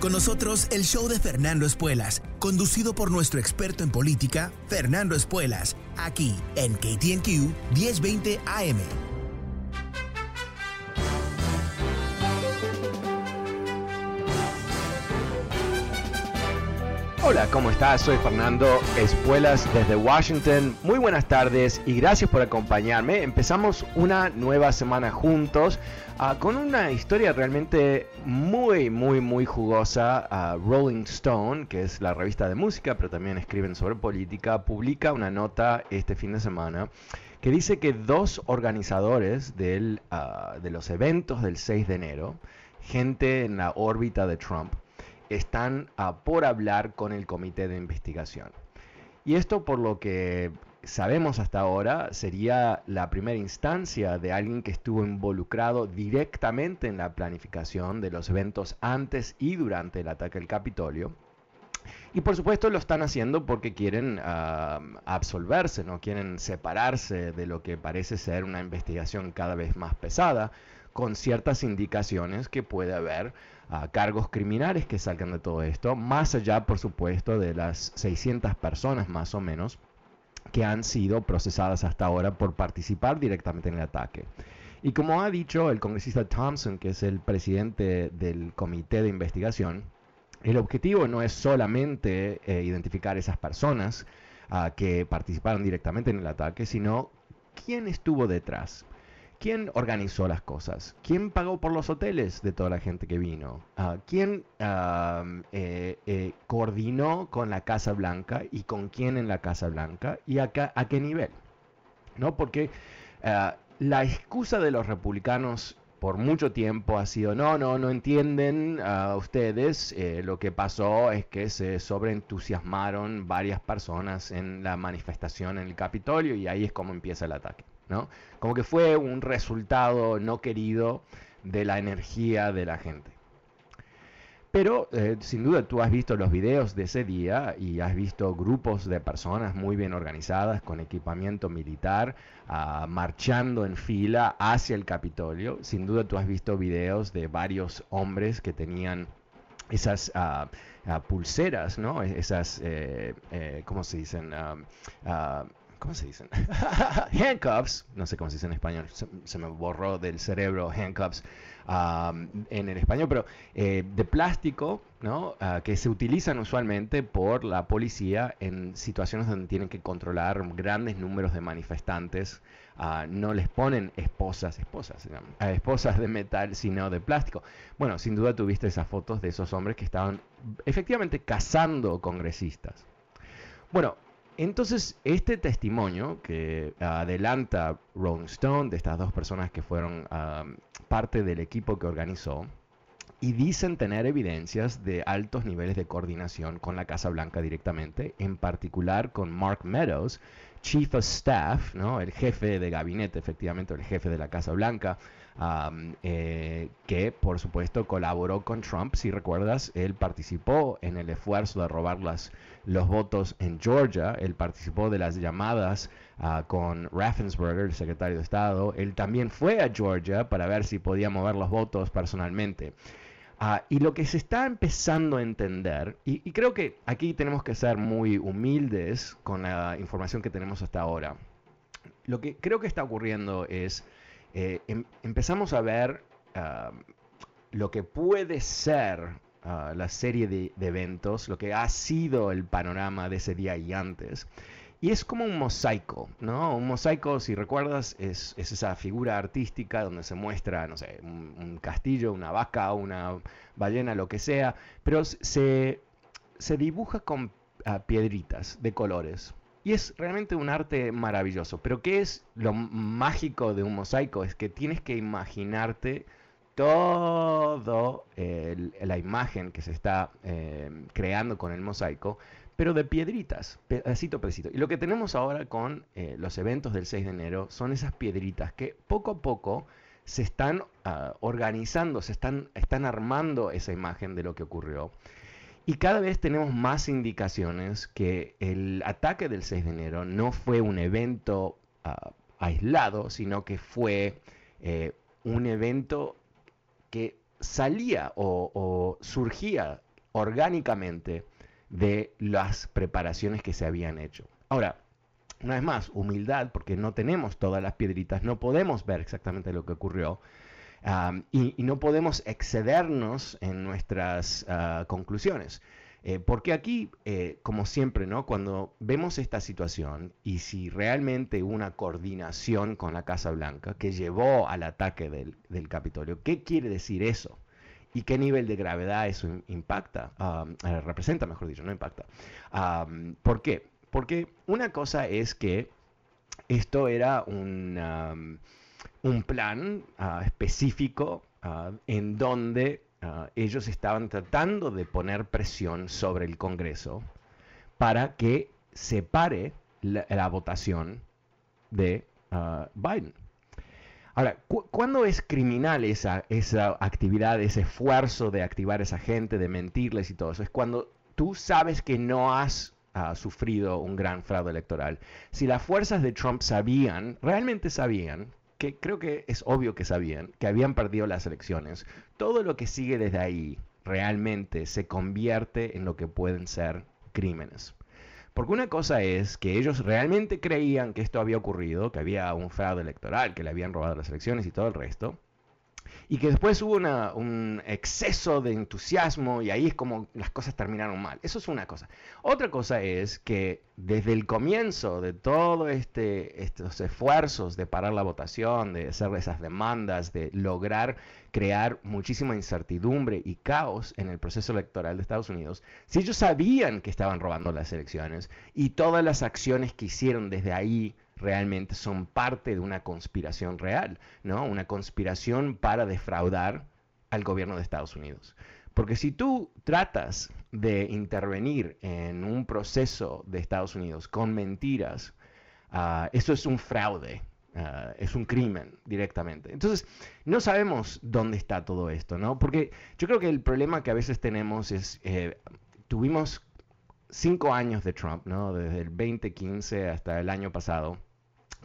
Con nosotros el show de Fernando Espuelas, conducido por nuestro experto en política, Fernando Espuelas, aquí en KTNQ 1020 AM. Hola, ¿cómo estás? Soy Fernando Espuelas desde Washington. Muy buenas tardes y gracias por acompañarme. Empezamos una nueva semana juntos uh, con una historia realmente muy, muy, muy jugosa. Uh, Rolling Stone, que es la revista de música, pero también escriben sobre política, publica una nota este fin de semana que dice que dos organizadores del, uh, de los eventos del 6 de enero, gente en la órbita de Trump, están uh, por hablar con el comité de investigación. Y esto por lo que sabemos hasta ahora sería la primera instancia de alguien que estuvo involucrado directamente en la planificación de los eventos antes y durante el ataque al Capitolio. Y por supuesto lo están haciendo porque quieren absolverse, no quieren separarse de lo que parece ser una investigación cada vez más pesada, con ciertas indicaciones que puede haber uh, cargos criminales que salgan de todo esto, más allá, por supuesto, de las 600 personas más o menos que han sido procesadas hasta ahora por participar directamente en el ataque. Y como ha dicho el congresista Thompson, que es el presidente del comité de investigación, el objetivo no es solamente eh, identificar esas personas uh, que participaron directamente en el ataque, sino quién estuvo detrás. ¿Quién organizó las cosas? ¿Quién pagó por los hoteles de toda la gente que vino? Uh, ¿Quién eh, eh, coordinó con la Casa Blanca y con quién en la Casa Blanca y a, a qué nivel? ¿No? Porque uh, la excusa de los republicanos por mucho tiempo ha sido, no, no, no entienden ustedes, eh, lo que pasó es que se sobreentusiasmaron varias personas en la manifestación en el Capitolio y ahí es como empieza el ataque. Como que fue un resultado no querido de la energía de la gente. Pero eh, sin duda tú has visto los videos de ese día y has visto grupos de personas muy bien organizadas con equipamiento militar uh, marchando en fila hacia el Capitolio. Sin duda tú has visto videos de varios hombres que tenían esas uh, uh, pulseras, ¿no? Esas, eh, eh, ¿cómo se dicen? ¿Cómo se dicen? handcuffs, no sé cómo se dice en español, se, me borró del cerebro handcuffs en el español, pero eh, de plástico, ¿no? Uh, que se utilizan usualmente por la policía en situaciones donde tienen que controlar grandes números de manifestantes. Uh, no les ponen esposas, esposas, uh, esposas de metal, sino de plástico. Bueno, sin duda tuviste esas fotos de esos hombres que estaban efectivamente cazando congresistas. Bueno, entonces, este testimonio que adelanta Rolling Stone de estas dos personas que fueron parte del equipo que organizó y dicen tener evidencias de altos niveles de coordinación con la Casa Blanca directamente, en particular con Mark Meadows, Chief of Staff, ¿no? el jefe de gabinete, efectivamente, el jefe de la Casa Blanca, eh, que por supuesto colaboró con Trump. Si recuerdas, él participó en el esfuerzo de robar las, los votos en Georgia, él participó de las llamadas uh, con Raffensperger, el secretario de Estado, él también fue a Georgia para ver si podía mover los votos personalmente. Uh, y lo que se está empezando a entender, y, y, creo que aquí tenemos que ser muy humildes con la información que tenemos hasta ahora, lo que creo que está ocurriendo es, eh, em, empezamos a ver uh, lo que puede ser ah, la serie de, eventos, lo que ha sido el panorama de ese día y antes. Y es como un mosaico, ¿no? Un mosaico, si recuerdas, es, esa figura artística donde se muestra, no sé, un, castillo, una vaca, una ballena, lo que sea, pero se, se dibuja con ah, piedritas de colores. Y es realmente un arte maravilloso. Pero ¿qué es lo mágico de un mosaico? Es que tienes que imaginarte todo la imagen que se está eh, creando con el mosaico, pero de piedritas, pedacito a pedacito. Y lo que tenemos ahora con eh, los eventos del 6 de enero son esas piedritas que poco a poco se están ah, organizando, se están, están armando esa imagen de lo que ocurrió. Y cada vez tenemos más indicaciones que el ataque del 6 de enero no fue un evento ah, aislado, sino que fue eh, un evento que salía o, surgía orgánicamente de las preparaciones que se habían hecho. Ahora, una vez más, humildad, porque no tenemos todas las piedritas, no podemos ver exactamente lo que ocurrió, y, no podemos excedernos en nuestras ah, conclusiones. Eh, porque aquí, eh, como siempre, ¿no? cuando vemos esta situación y si realmente hubo una coordinación con la Casa Blanca que llevó al ataque del, del Capitolio, ¿qué quiere decir eso? ¿Y qué nivel de gravedad eso impacta? Eh, representa, mejor dicho, no impacta. ¿Por qué? Porque una cosa es que esto era un, un plan ah, específico ah, en donde Ah, ellos estaban tratando de poner presión sobre el Congreso para que se pare la, votación de Biden. Ahora, ¿cuándo es criminal esa, esa actividad, ese esfuerzo de activar a esa gente, de mentirles y todo eso? Es cuando tú sabes que no has sufrido un gran fraude electoral. Si las fuerzas de Trump sabían, realmente sabían que creo que es obvio que sabían que habían perdido las elecciones. Todo lo que sigue desde ahí realmente se convierte en lo que pueden ser crímenes. Porque una cosa es que ellos realmente creían que esto había ocurrido, que había un fraude electoral, que le habían robado las elecciones y todo el resto y que después hubo un exceso de entusiasmo y ahí es como las cosas terminaron mal. Eso es una cosa. Otra cosa es que desde el comienzo de todos este, estos esfuerzos de parar la votación, de hacer esas demandas, de lograr crear muchísima incertidumbre y caos en el proceso electoral de Estados Unidos, si ellos sabían que estaban robando las elecciones y todas las acciones que hicieron desde ahí realmente son parte de una conspiración real, ¿no? Una conspiración para defraudar al gobierno de Estados Unidos. Porque si tú tratas de intervenir en un proceso de Estados Unidos con mentiras, ah, eso es un fraude, ah, es un crimen directamente. Entonces, no sabemos dónde está todo esto, ¿no? Porque yo creo que el problema que a veces tenemos es, eh, tuvimos cinco años de Trump, ¿no? Desde el 2015 hasta el año pasado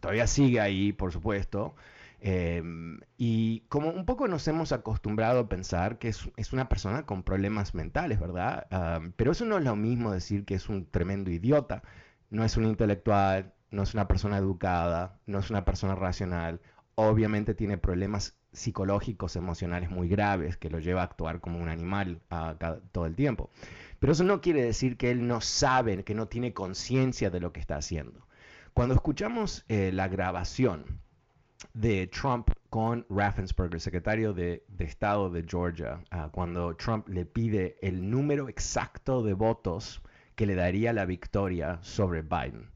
todavía sigue ahí, por supuesto. Em, y como un poco nos hemos acostumbrado a pensar que es, una persona con problemas mentales, ¿verdad? pero eso no es lo mismo decir que es un tremendo idiota. No es un intelectual, no es una persona educada, no es una persona racional. Obviamente tiene problemas psicológicos, emocionales muy graves que lo lleva a actuar como un animal todo el tiempo. Pero eso no quiere decir que él no sabe, que no tiene conciencia de lo que está haciendo. Cuando escuchamos eh, la grabación de Trump con Raffensperger, secretario de, Estado de Georgia, ah, cuando Trump le pide el número exacto de votos que le daría la victoria sobre Biden.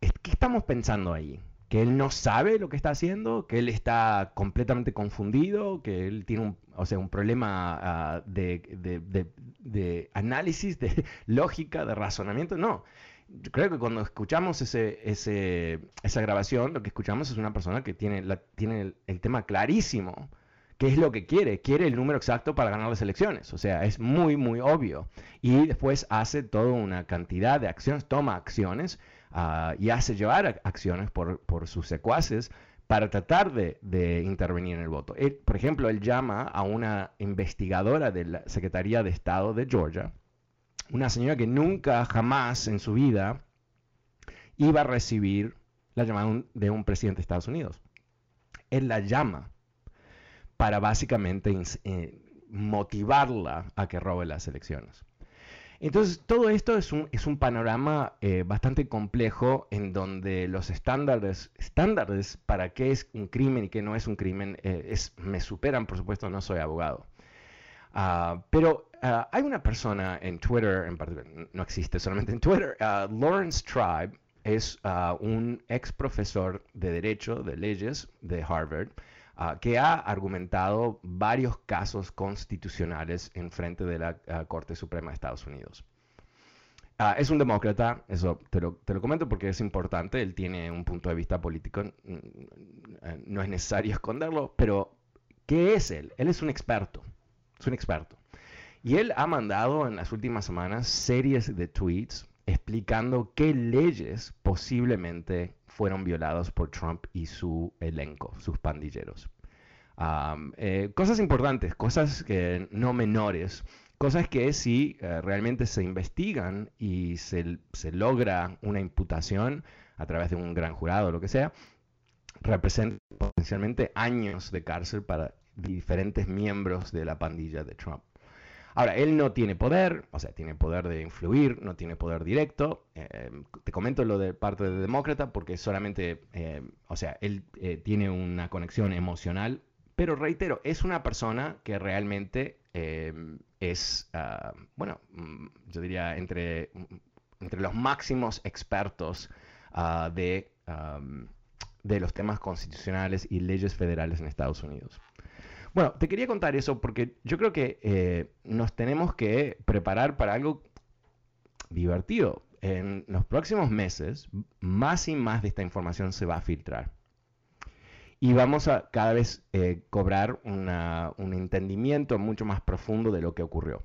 ¿Qué estamos pensando ahí? ¿Que él no sabe lo que está haciendo? ¿Que él está completamente confundido? ¿Que él tiene un, o sea, un problema ah, de, análisis, de lógica, de razonamiento? No yo creo que cuando escuchamos ese, esa grabación, lo que escuchamos es una persona que tiene, la, tiene el, tema clarísimo. ¿Qué es lo que quiere? Quiere el número exacto para ganar las elecciones. O sea, es muy, muy obvio. Y después hace toda una cantidad de acciones, toma acciones ah, y hace llevar acciones por, sus secuaces para tratar de, intervenir en el voto. por ejemplo, él llama a una investigadora de la Secretaría de Estado de Georgia, una señora que nunca, jamás en su vida iba a recibir la llamada de un presidente de Estados Unidos. Él la llama para básicamente eh, motivarla a que robe las elecciones. Entonces, todo esto es un, es un panorama eh, bastante complejo en donde los estándares, estándares para qué es un crimen y qué no es un crimen eh, es, me superan, por supuesto, no soy abogado. Ah, pero ah, hay una persona en Twitter, en particular, no existe solamente en Twitter, ah, Lawrence Tribe es un ex profesor de Derecho, de Leyes de Harvard, que ha argumentado varios casos constitucionales en frente de la Corte Suprema de Estados Unidos. es un demócrata, eso te lo, te lo, comento porque es importante, él tiene un punto de vista político, no es necesario esconderlo, pero ¿qué es él? Él es un experto, es un experto. Y él ha mandado en las últimas semanas series de tweets explicando qué leyes posiblemente fueron violados por Trump y su elenco, sus pandilleros. Eh, cosas importantes, cosas que no menores, cosas que si eh, realmente se investigan y se, logra una imputación a través de un gran jurado o lo que sea, representan potencialmente años de cárcel para diferentes miembros de la pandilla de Trump. Ahora, él no tiene poder, o sea, tiene poder de influir, no tiene poder directo. Eh, te comento lo de parte de demócrata porque solamente, eh, o sea, él eh, tiene una conexión emocional, pero reitero, es una persona que realmente es, ah, bueno, mm, yo diría entre, entre los máximos expertos ah, de, de los temas constitucionales y leyes federales en Estados Unidos. Bueno, te quería contar eso porque yo creo que eh, nos tenemos que preparar para algo divertido. En los próximos meses, más y más de esta información se va a filtrar. Y vamos a cada vez eh, cobrar un entendimiento mucho más profundo de lo que ocurrió.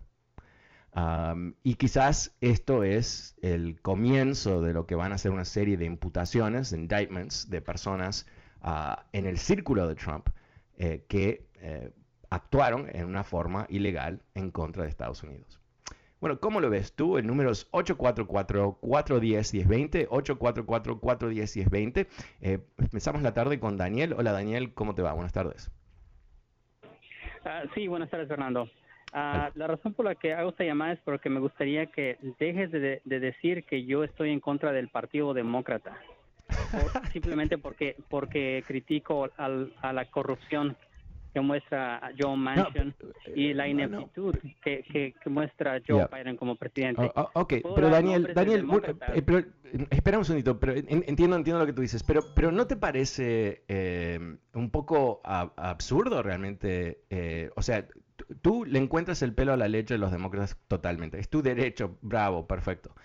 Y quizás esto es el comienzo de lo que van a ser una serie de imputaciones, indictments de personas ah, en el círculo de Trump eh, que eh, actuaron en una forma ilegal en contra de Estados Unidos. Bueno, ¿cómo lo ves tú? El número es 844-410-1020, 844-410-1020. Eh, empezamos la tarde con Daniel. Hola Daniel, ¿cómo te va? Buenas tardes. Ah, sí, buenas tardes Fernando. Ah, la razón por la que hago esta llamada es porque me gustaría que dejes de decir que yo estoy en contra del Partido Demócrata simplemente porque porque critico a la corrupción que muestra Joe Manchin y la ineptitud que, que, muestra Joe Biden como presidente. Oh, oh, ok, pero Daniel, Daniel, eh, pero, espera un segundito, pero entiendo, entiendo lo que tú dices, pero, pero ¿no te parece eh, un poco absurdo realmente? Eh, o sea, tú le encuentras el pelo a la leche de los demócratas totalmente, es tu derecho, bravo, perfecto,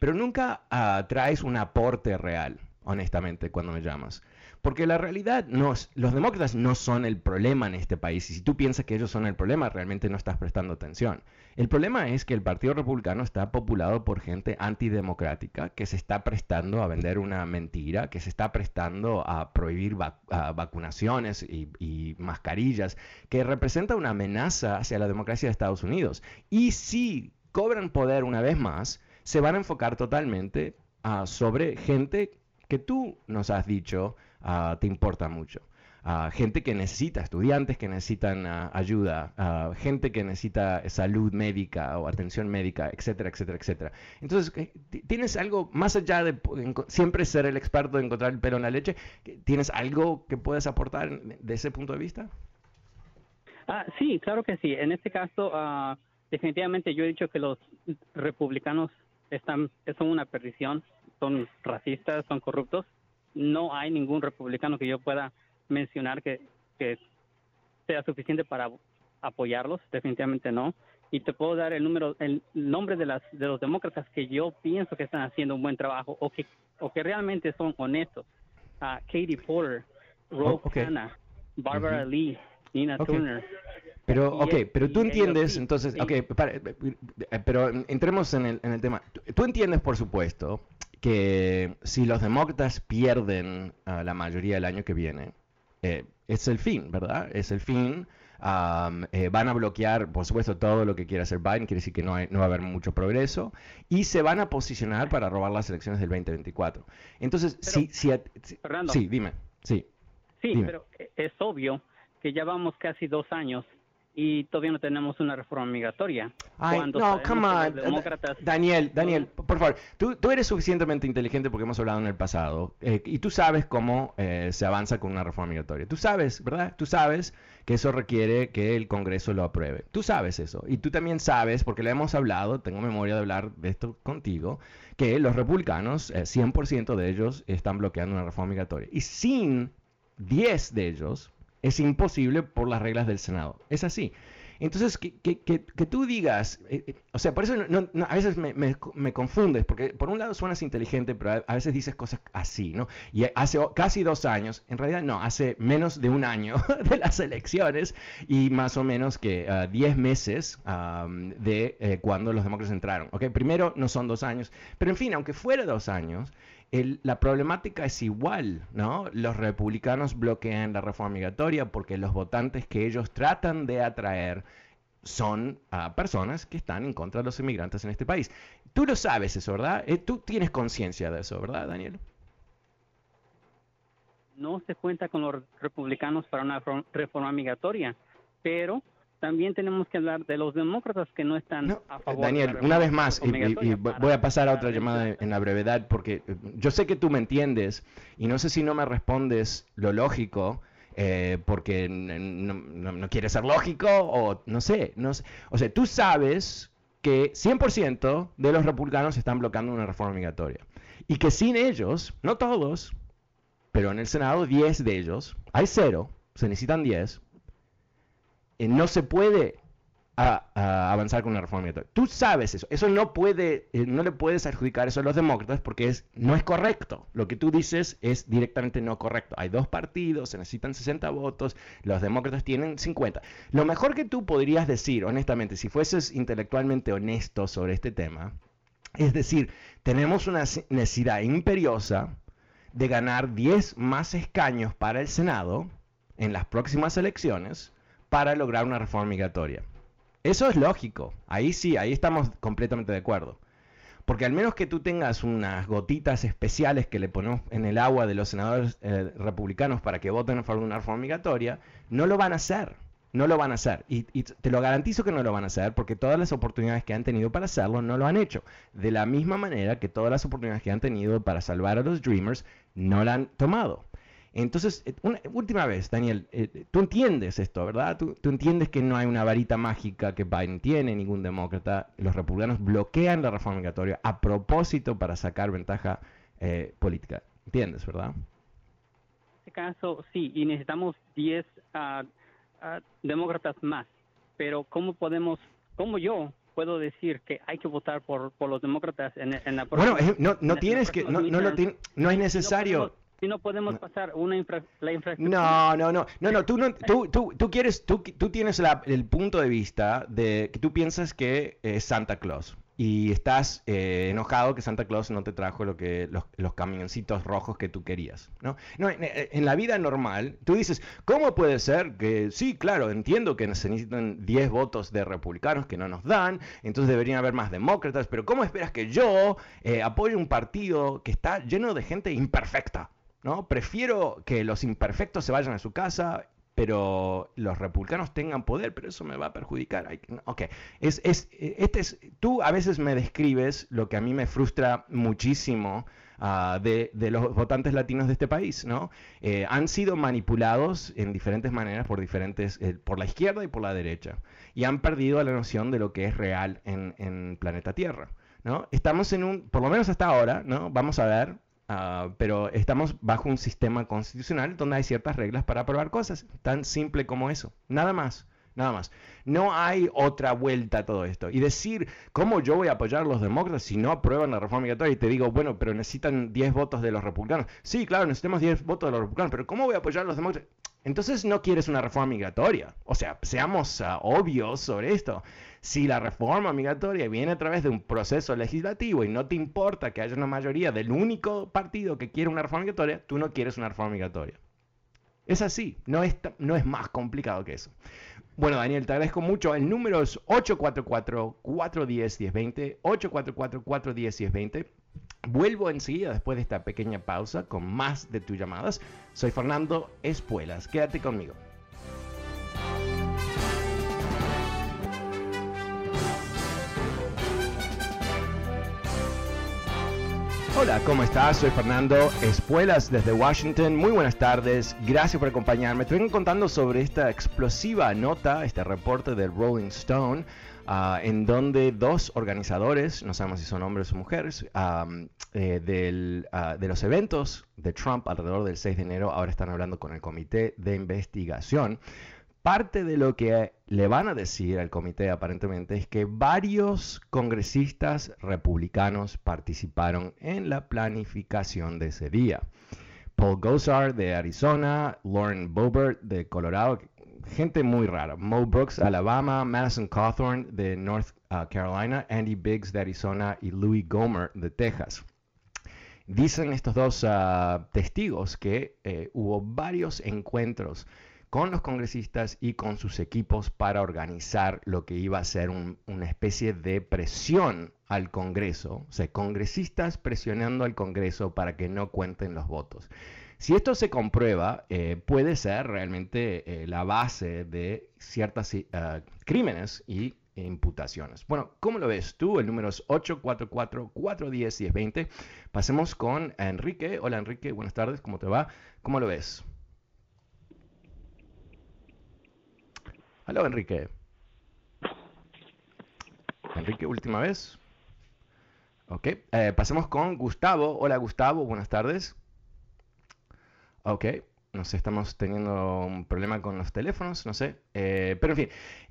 pero nunca ah, traes un aporte real honestamente, cuando me llamas. Porque la realidad, no los demócratas no son el problema en este país. Y si tú piensas que ellos son el problema, realmente no estás prestando atención. El problema es que el Partido Republicano está populado por gente antidemocrática que se está prestando a vender una mentira, que se está prestando a prohibir vacunaciones y, mascarillas, que representa una amenaza hacia la democracia de Estados Unidos. Y si cobran poder una vez más, se van a enfocar totalmente uh, sobre gente que tú nos has dicho ah, te importa mucho. Uh, gente que necesita, estudiantes que necesitan ah, ayuda, gente que necesita salud médica o atención médica, etcétera, etcétera, etcétera. Entonces, eh, ¿tienes algo más allá de siempre ser el experto de encontrar el pelo en la leche? ¿Tienes algo que puedes aportar de ese punto de vista? Ah, sí, claro que sí. En este caso, definitivamente yo he dicho que los republicanos están, son una perdición son racistas, son corruptos. No hay ningún republicano que yo pueda mencionar que, sea suficiente para apoyarlos, definitivamente no. Y te puedo dar el número, el nombre de las de los demócratas que yo pienso que están haciendo un buen trabajo o que o que realmente son honestos. Uh, Katie Porter, Rob oh, Barbara Lee, Nina Turner. Pero, ok, pero tú entiendes, entonces, ok, eh, pero entremos en el, en el tema. Tú entiendes, por supuesto, que si los demócratas pierden uh, la mayoría del año que viene, eh, es el fin, ¿verdad? Es el fin. Eh, van a bloquear, por supuesto, todo lo que quiera hacer Biden, quiere decir que no, no va a haber mucho progreso, y se van a posicionar para robar las elecciones del 2024. Entonces, si, si, Fernando, sí, dime, sí. Sí, pero es obvio que ya vamos casi dos años y todavía no tenemos una reforma migratoria. Ay, no, come on. Daniel, Daniel, por favor, tú, tú, eres suficientemente inteligente porque hemos hablado en el pasado eh, y tú sabes cómo eh, se avanza con una reforma migratoria. Tú sabes, ¿verdad? Tú sabes que eso requiere que el Congreso lo apruebe. Tú sabes eso. Y tú también sabes, porque le hemos hablado, tengo memoria de hablar de esto contigo, que los republicanos, 100% eh, de ellos están bloqueando una reforma migratoria. Y sin 10 de ellos, es imposible por las reglas del Senado. Es así. Entonces, que, que, que, tú digas, eh, eh, o sea, por eso a veces me, me, confundes, porque por un lado suenas inteligente, pero a, veces dices cosas así, ¿no? Y hace casi dos años, en realidad no, hace menos de un año de las elecciones y más o menos que 10 uh, meses de eh, cuando los demócratas entraron. ¿ok? Primero no son dos años, pero en fin, aunque fuera dos años, la problemática es igual, ¿no? Los republicanos bloquean la reforma migratoria porque los votantes que ellos tratan de atraer son personas que están en contra de los inmigrantes en este país. Tú lo sabes eso, ¿verdad? Eh, tú tienes conciencia de eso, ¿verdad, Daniel? No se cuenta con los republicanos para una reforma migratoria, pero también tenemos que hablar de los demócratas que no están a favor. Daniel, una vez más, y, voy a pasar a otra llamada en la brevedad, porque eh, yo sé que tú me entiendes y no sé si no me respondes lo lógico. Eh, porque no, quieres ser lógico o no sé, no sé. O sea, tú sabes que 100% de los republicanos están bloqueando una reforma migratoria. Y que sin ellos, no todos, pero en el Senado 10 de ellos, hay cero, se necesitan 10, eh, no se puede avanzar con una reforma migratoria. Tú sabes eso. Eso no puede, eh, no le puedes adjudicar eso a los demócratas porque no es correcto. Lo que tú dices es directamente no correcto. Hay dos partidos, se necesitan 60 votos, los demócratas tienen 50. Lo mejor que tú podrías decir, honestamente, si fueses intelectualmente honesto sobre este tema, es decir, tenemos una necesidad imperiosa de ganar 10 más escaños para el Senado en las próximas elecciones para lograr una reforma migratoria. Eso es lógico. Ahí sí, ahí estamos completamente de acuerdo. Porque al menos que tú tengas unas gotitas especiales que le ponemos en el agua de los senadores eh, republicanos para que voten a favor de una reforma migratoria, no lo van a hacer. No lo van a hacer. Y, y, te lo garantizo que no lo van a hacer porque todas las oportunidades que han tenido para hacerlo no lo han hecho. De la misma manera que todas las oportunidades que han tenido para salvar a los Dreamers no la han tomado. Entonces, eh, una, última vez, Daniel, eh, tú entiendes esto, ¿verdad? Tú, entiendes que no hay una varita mágica que Biden tiene, ningún demócrata. Los republicanos bloquean la reforma migratoria a propósito para sacar ventaja eh, política. ¿Entiendes, verdad? En este caso, sí, y necesitamos 10 ah, ah, demócratas más. Pero, ¿cómo podemos, cómo yo puedo decir que hay que votar por, por los demócratas en, la próxima... Bueno, no, no tienes que, no, no, lo no es necesario si no podemos pasar una la infraestructura. No, no, no, no, no, tú, no, tú, tú, tú quieres, tú, tú tienes el punto de vista de que tú piensas que es Santa Claus y estás eh, enojado que Santa Claus no te trajo lo que los, los camioncitos rojos que tú querías, ¿no? No, en, la vida normal, tú dices, ¿cómo puede ser que, sí, claro, entiendo que se necesitan 10 votos de republicanos que no nos dan, entonces deberían haber más demócratas, pero ¿cómo esperas que yo eh, apoye un partido que está lleno de gente imperfecta? ¿No? Prefiero que los imperfectos se vayan a su casa, pero los republicanos tengan poder, pero eso me va a perjudicar. Ok, es, es, este es, tú a veces me describes lo que a mí me frustra muchísimo ah, de, los votantes latinos de este país, ¿no? Eh, han sido manipulados en diferentes maneras por diferentes, eh, por la izquierda y por la derecha, y han perdido la noción de lo que es real en, en planeta Tierra. ¿no? Estamos en un, por lo menos hasta ahora, ¿no? Vamos a ver, Ah, pero estamos bajo un sistema constitucional donde hay ciertas reglas para aprobar cosas. Tan simple como eso. Nada más. Nada más. No hay otra vuelta a todo esto. Y decir, ¿cómo yo voy a apoyar a los demócratas si no aprueban la reforma migratoria? Y te digo, bueno, pero necesitan 10 votos de los republicanos. Sí, claro, necesitamos 10 votos de los republicanos, pero ¿cómo voy a apoyar a los demócratas? Entonces no quieres una reforma migratoria. O sea, seamos ah, obvios sobre esto. Si la reforma migratoria viene a través de un proceso legislativo y no te importa que haya una mayoría del único partido que quiere una reforma migratoria, tú no quieres una reforma migratoria. Es así, no es, más complicado que eso. Bueno, Daniel, te agradezco mucho. El número es 844-410-1020, 844-410-1020. Vuelvo enseguida después de esta pequeña pausa con más de tus llamadas. Soy Fernando Espuelas. Quédate conmigo. Hola, ¿cómo estás? Soy Fernando Espuelas desde Washington. Muy buenas tardes, gracias por acompañarme. Te vengo contando sobre esta explosiva nota, este reporte del Rolling Stone ah, en donde dos organizadores, no sabemos si son hombres o mujeres, eh, ah, de los eventos de Trump alrededor del 6 de enero, ahora están hablando con el comité de investigación parte de lo que le van a decir al comité aparentemente es que varios congresistas republicanos participaron en la planificación de ese día. Paul Gosar de Arizona, Lauren Boebert de Colorado, gente muy rara. Mo Brooks, Alabama, Madison Cawthorn de North uh, Carolina, Andy Biggs de Arizona y Louis Gomer de Texas. Dicen estos dos uh, testigos que eh, hubo varios encuentros con los congresistas y con sus equipos para organizar lo que iba a ser una especie de presión al Congreso, o sea, congresistas presionando al Congreso para que no cuenten los votos. Si esto se comprueba, eh, puede ser realmente eh, la base de ciertos eh, crímenes y imputaciones. Bueno, ¿cómo lo ves tú? El número es 844-410-1020. Pasemos con Enrique. Hola Enrique, buenas tardes, ¿cómo te va? ¿Cómo lo ves? Hola, Enrique. Enrique, última vez. Ok, pasemos con Gustavo. Hola, Gustavo, buenas tardes. Ok, no sé, estamos teniendo un problema con los teléfonos, no sé. Eh, pero en fin,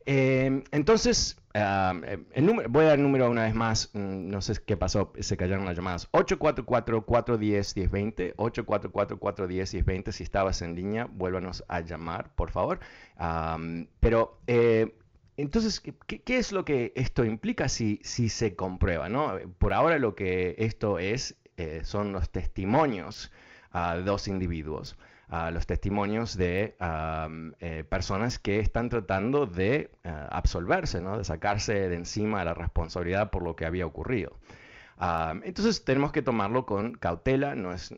eh, entonces, ah, el número, voy a dar el número una vez más, mm, no sé qué pasó, se cayeron las llamadas. 844-410-1020, 844-410-1020, si estabas en línea, vuélvanos a llamar, por favor. pero... Eh, entonces, ¿qué, es lo que esto implica si, si se comprueba? ¿no? Por ahora lo que esto es son los testimonios a dos individuos los testimonios de eh, personas que están tratando de eh, absolverse, ¿no? de sacarse de encima la responsabilidad por lo que había ocurrido. entonces tenemos que tomarlo con cautela, no es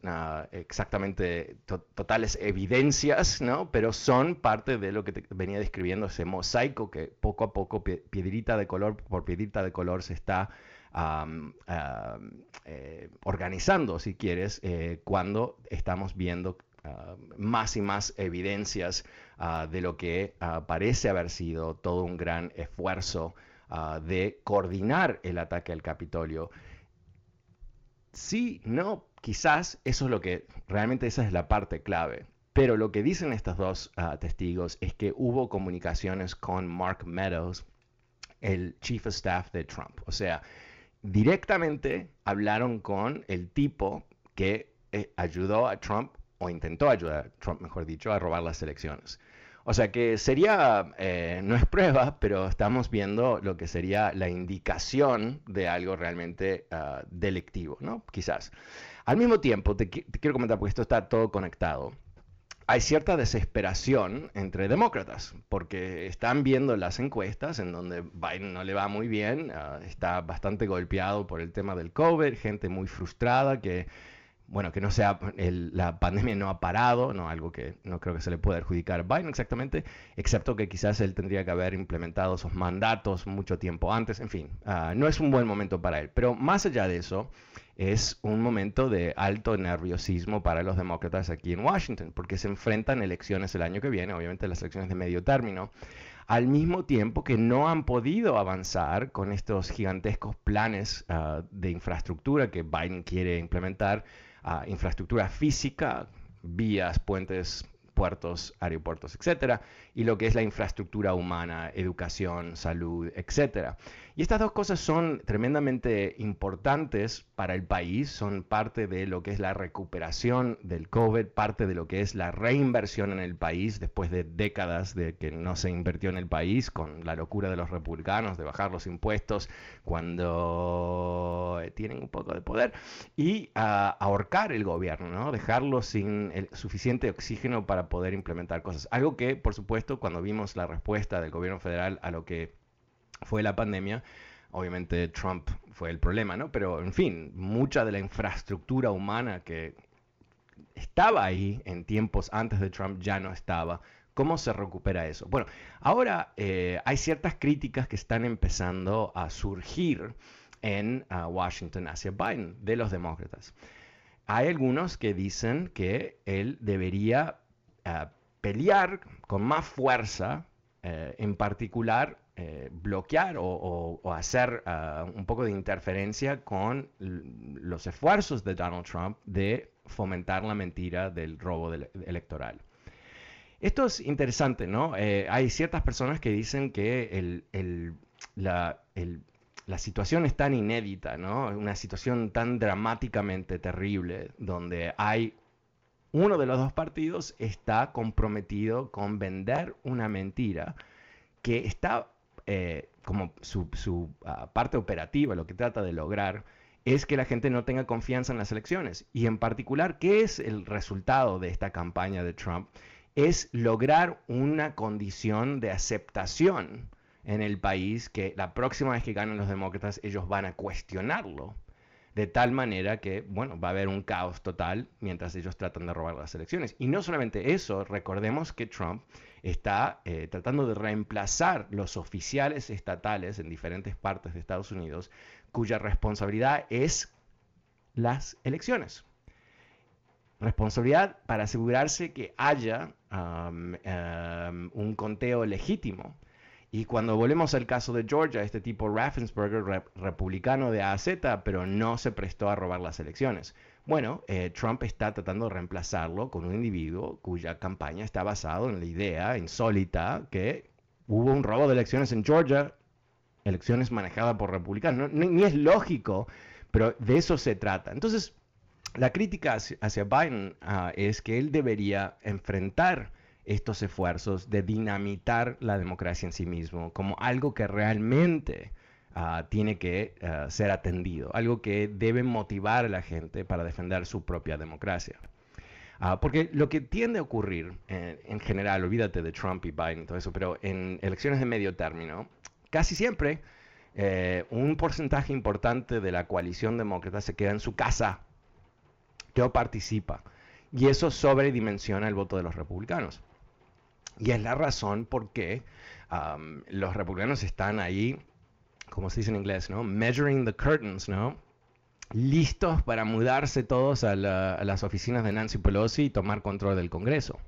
exactamente totales evidencias, ¿no? pero son parte de lo que te venía describiendo ese mosaico que poco a poco, piedrita de color por piedrita de color, se está eh, organizando, si quieres, cuando estamos viendo Ah, más y más evidencias ah, de lo que ah, parece haber sido todo un gran esfuerzo de coordinar el ataque al Capitolio. Sí, no, quizás eso es lo que, realmente esa es la parte clave. Pero lo que dicen estos dos testigos es que hubo comunicaciones con Mark Meadows, el chief of staff de Trump. O sea, directamente hablaron con el tipo que eh, ayudó a Trump o intentó ayudar, Trump mejor dicho, a robar las elecciones. O sea que sería, eh, no es prueba, pero estamos viendo lo que sería la indicación de algo realmente uh, delictivo, ¿no? Quizás. Al mismo tiempo, te, quiero comentar, porque esto está todo conectado, hay cierta desesperación entre demócratas, porque están viendo las encuestas en donde Biden no le va muy bien, uh, está bastante golpeado por el tema del COVID, gente muy frustrada que bueno, que no sea, la pandemia no ha parado, no algo que no creo que se le pueda adjudicar a Biden exactamente, excepto que quizás él tendría que haber implementado esos mandatos mucho tiempo antes, en fin, ah, no es un buen momento para él. Pero más allá de eso, es un momento de alto nerviosismo para los demócratas aquí en Washington, porque se enfrentan elecciones el año que viene, obviamente las elecciones de medio término, al mismo tiempo que no han podido avanzar con estos gigantescos planes ah, de infraestructura que Biden quiere implementar infraestructura física, vías, puentes, puertos, aeropuertos, etcétera, y lo que es la infraestructura humana, educación, salud, etcétera. Y estas dos cosas son tremendamente importantes para el país, son parte de lo que es la recuperación del COVID, parte de lo que es la reinversión en el país después de décadas de que no se invirtió en el país con la locura de los republicanos de bajar los impuestos cuando tienen un poco de poder y ahorcar el gobierno, ¿no? dejarlo sin el suficiente oxígeno para poder implementar cosas. Algo que, por supuesto, cuando vimos la respuesta del gobierno federal a lo que fue la pandemia. Obviamente Trump fue el problema, ¿no? Pero en fin, mucha de la infraestructura humana que estaba ahí en tiempos antes de Trump ya no estaba. ¿Cómo se recupera eso? Bueno, ahora eh, hay ciertas críticas que están empezando a surgir en uh, Washington hacia Biden de los demócratas. Hay algunos que dicen que él debería uh, pelear con más fuerza, uh, en particular eh, bloquear o, hacer un poco de interferencia con los esfuerzos de Donald Trump de fomentar la mentira del robo electoral. Esto es interesante, ¿no? Eh, hay ciertas personas que dicen que la, la, situación es tan inédita, ¿no? Una situación tan dramáticamente terrible, donde hay uno de los dos partidos está comprometido con vender una mentira que está eh, como su, ah, parte operativa, lo que trata de lograr es que la gente no tenga confianza en las elecciones. Y en particular, ¿qué es el resultado de esta campaña de Trump? es lograr una condición de aceptación en el país que la próxima vez que ganen los demócratas ellos van a cuestionarlo de tal manera que, bueno, va a haber un caos total mientras ellos tratan de robar las elecciones. Y no solamente eso, recordemos que Trump está eh, tratando de reemplazar los oficiales estatales en diferentes partes de Estados Unidos cuya responsabilidad es las elecciones responsabilidad para asegurarse que haya un conteo legítimo. Y cuando volvemos al caso de Georgia, este tipo Raffensperger, republicano de AZ, pero no se prestó a robar las elecciones. Bueno, eh, Trump está tratando de reemplazarlo con un individuo cuya campaña está basada en la idea insólita que hubo un robo de elecciones en Georgia, elecciones manejadas por republicanos. ni es lógico, pero de eso se trata. Entonces, la crítica hacia, Biden ah, es que él debería enfrentar estos esfuerzos de dinamitar la democracia en sí mismo como algo que realmente ah, tiene que ah, ser atendido, algo que debe motivar a la gente para defender su propia democracia. porque lo que tiende a ocurrir eh, en general, olvídate de Trump y Biden y todo eso, pero en elecciones de medio término, casi siempre eh, un porcentaje importante de la coalición demócrata se queda en su casa no participa. Y eso sobredimensiona el voto de los republicanos. Y es la razón por qué los republicanos están ahí, como se dice en inglés, ¿no? Measuring the curtains, ¿no? Listos para mudarse todos a, a las oficinas de Nancy Pelosi y tomar control del Congreso.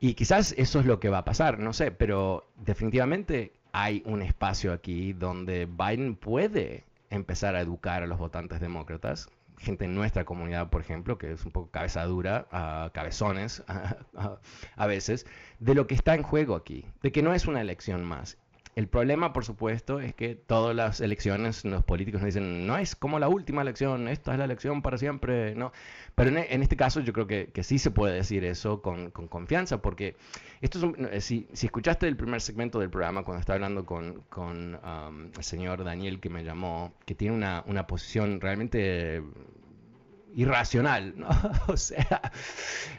Y quizás eso es lo que va a pasar, no sé, pero definitivamente hay un espacio aquí donde Biden puede empezar a educar a los votantes demócratas gente en nuestra comunidad, por ejemplo, que es un poco cabeza dura, a cabezones a, veces, de lo que está en juego aquí, de que no es una elección más. El problema, por supuesto, es que todas las elecciones, los políticos nos dicen, no es como la última elección, esta es la elección para siempre, ¿no? Pero en, este caso yo creo que, sí se puede decir eso con, confianza, porque esto es si, escuchaste el primer segmento del programa, cuando estaba hablando con, um, el señor Daniel que me llamó, que tiene una, una posición realmente irracional, ¿no? O sea,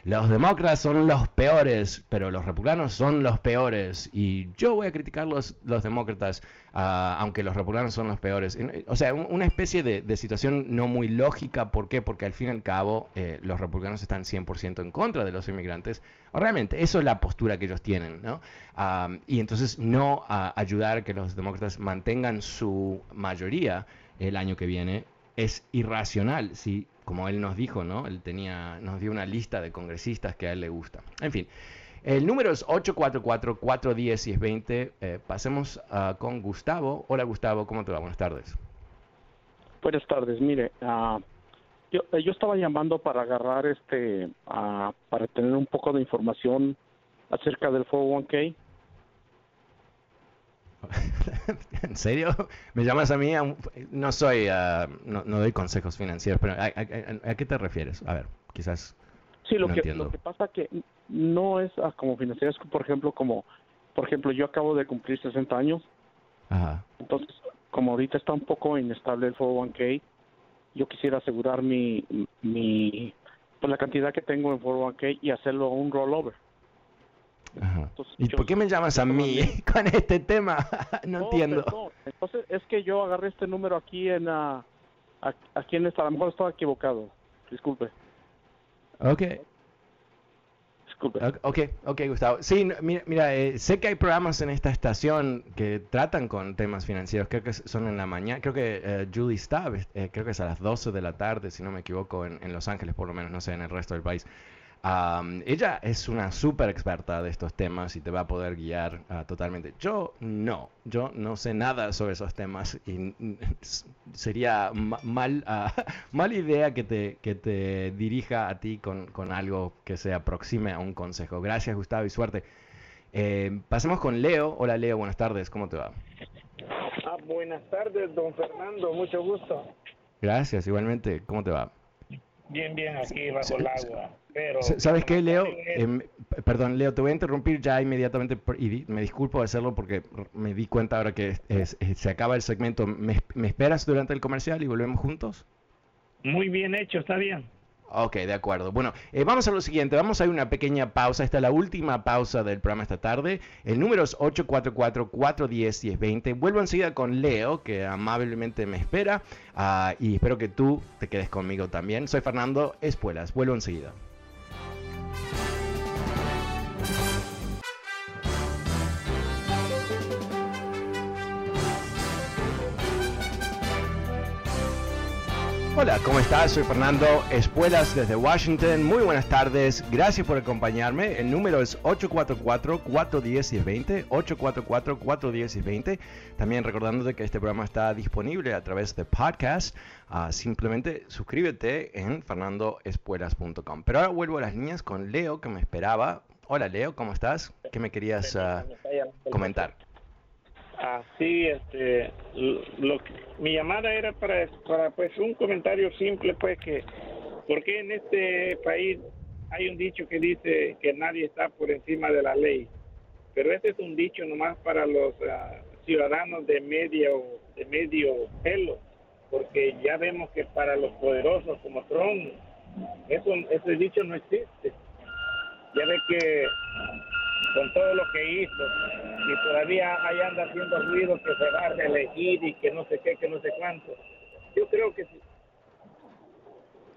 los demócratas son los peores, pero los republicanos son los peores. Y yo voy a criticar los, los demócratas, ah, aunque los republicanos son los peores. O sea, una especie de, situación no muy lógica. ¿Por qué? Porque al fin y al cabo eh, los republicanos están 100% en contra de los inmigrantes. realmente, eso es la postura que ellos tienen, ¿no? Ah, y entonces no ayudar a que los demócratas mantengan su mayoría el año que viene es irracional si como él nos dijo, ¿no? Él tenía, nos dio una lista de congresistas que a él le gusta. En fin, el número es 844-410-1020. Eh, pasemos uh, con Gustavo. Hola Gustavo, ¿cómo te va? Buenas tardes. Buenas tardes, mire, uh, yo, yo, estaba llamando para agarrar este, uh, para tener un poco de información acerca del 401k. ¿En serio? ¿Me llamas a mí? No soy, ah, no, doy consejos financieros, pero ¿a, qué te refieres? A ver, quizás. Sí, lo, que, lo que pasa que no es ah, como financieros, por ejemplo, como, por ejemplo, yo acabo de cumplir 60 años. Ajá. Entonces, como ahorita está un poco inestable el 401k, yo quisiera asegurar mi, mi, pues la cantidad que tengo en 401k y hacerlo un rollover. ¿Y por qué me llamas a mí con este tema? no, entiendo. Entonces es que yo agarré este número aquí en uh, aquí en esta, a lo mejor estaba equivocado. Disculpe. Ok. disculpe. Ok, ok, Gustavo. Sí, mira, eh, sé que hay programas en esta estación que tratan con temas financieros. Creo que son en la mañana. Creo que eh, Julie eh, creo que es a las 12 de la tarde, si no me equivoco, en Los Ángeles, por lo menos, no sé, en el resto del país ella es una súper experta de estos temas y te va a poder guiar ah, totalmente. Yo no, yo no sé nada sobre esos temas y sería mal, uh, mala idea que te, que te dirija a ti con, con, algo que se aproxime a un consejo. Gracias Gustavo y suerte. Eh, pasemos con Leo. Hola Leo, buenas tardes, ¿cómo te va? Ah, buenas tardes, don Fernando, mucho gusto. Gracias, igualmente, ¿cómo te va? Bien, bien, aquí bajo el agua. ¿Sabes qué, Leo? Em, perdón, Leo, te voy a interrumpir ya inmediatamente y me disculpo de hacerlo porque me di cuenta ahora que se acaba el segmento. ¿Me, ¿Me esperas durante el comercial y volvemos juntos? Muy bien hecho, está bien. Ok, de acuerdo. Bueno, eh, vamos a lo siguiente. Vamos a ir una pequeña pausa. Esta es la última pausa del programa esta tarde. El número es 844-410-1020. Vuelvo enseguida con Leo, que amablemente me espera. Ah, y espero que tú te quedes conmigo también. Soy Fernando Espuelas. Vuelvo enseguida. Hola, ¿cómo estás? Soy Fernando Espuelas desde Washington. Muy buenas tardes. Gracias por acompañarme. El número es 844-410-1020. 844-410-1020. También recordándote que este programa está disponible a través de podcast. Ah, simplemente suscríbete en fernandoespuelas.com. Pero ahora vuelvo a las líneas con Leo que me esperaba. Hola Leo, ¿cómo estás? ¿Qué me querías uh, comentar? Así, este, lo, mi llamada era para, para, pues, un comentario simple, pues, que, porque en este país hay un dicho que dice que nadie está por encima de la ley, pero este es un dicho nomás para los ah, ciudadanos de medio, de medio pelo, porque ya vemos que para los poderosos como Trump, eso, ese dicho no existe. Ya ve que con todo lo que hizo y todavía ahí anda haciendo ruido que se va a reelegir y que no sé qué, que no sé cuánto. Yo creo que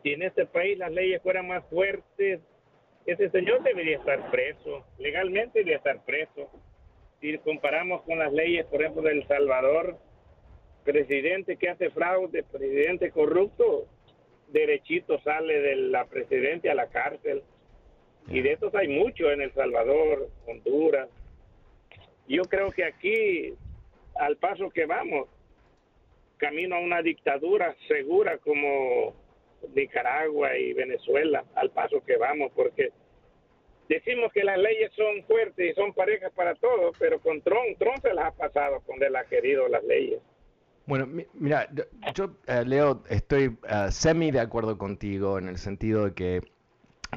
si, en este país las leyes fueran más fuertes, ese señor debería estar preso, legalmente debería estar preso. Si comparamos con las leyes, por ejemplo, de El Salvador, presidente que hace fraude, presidente corrupto, derechito sale de la presidencia a la cárcel y de estos hay muchos en El Salvador, Honduras. Yo creo que aquí, al paso que vamos, camino a una dictadura segura como Nicaragua y Venezuela, al paso que vamos, porque decimos que las leyes son fuertes y son parejas para todos, pero con Trump, Trump se las ha pasado con él ha querido las leyes. Bueno, mira, yo, eh, Leo, estoy eh, semi de acuerdo contigo en el sentido de que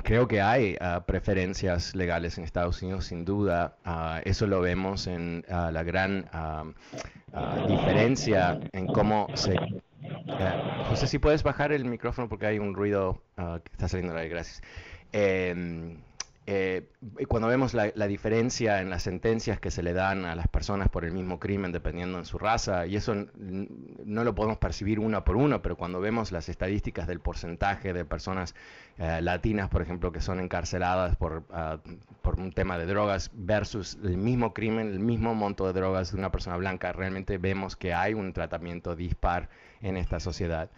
Creo que hay ah, preferencias legales en Estados Unidos, sin duda. Ah, eso lo vemos en ah, la gran diferencia en cómo se... Si puedes bajar el micrófono porque hay un ruido que está saliendo de ahí, gracias. Em, eh, cuando vemos la, diferencia en las sentencias que se le dan a las personas por el mismo crimen dependiendo en su raza, y eso no lo podemos percibir uno por uno, pero cuando vemos las estadísticas del porcentaje de personas eh, latinas, por ejemplo, que son encarceladas por, ah, por un tema de drogas versus el mismo crimen, el mismo monto de drogas de una persona blanca, realmente vemos que hay un tratamiento dispar en esta sociedad.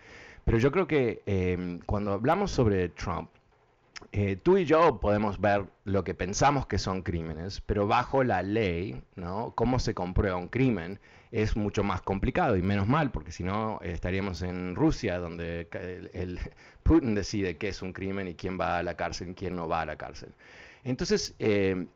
Pero yo creo que eh, cuando hablamos sobre Trump, eh, tú y yo podemos ver lo que pensamos que son crímenes, pero bajo la ley, ¿no? Cómo se comprueba un crimen es mucho más complicado y menos mal, porque si no estaríamos en Rusia, donde el, Putin decide qué es un crimen y quién va a la cárcel y quién no va a la cárcel. Entonces, eh,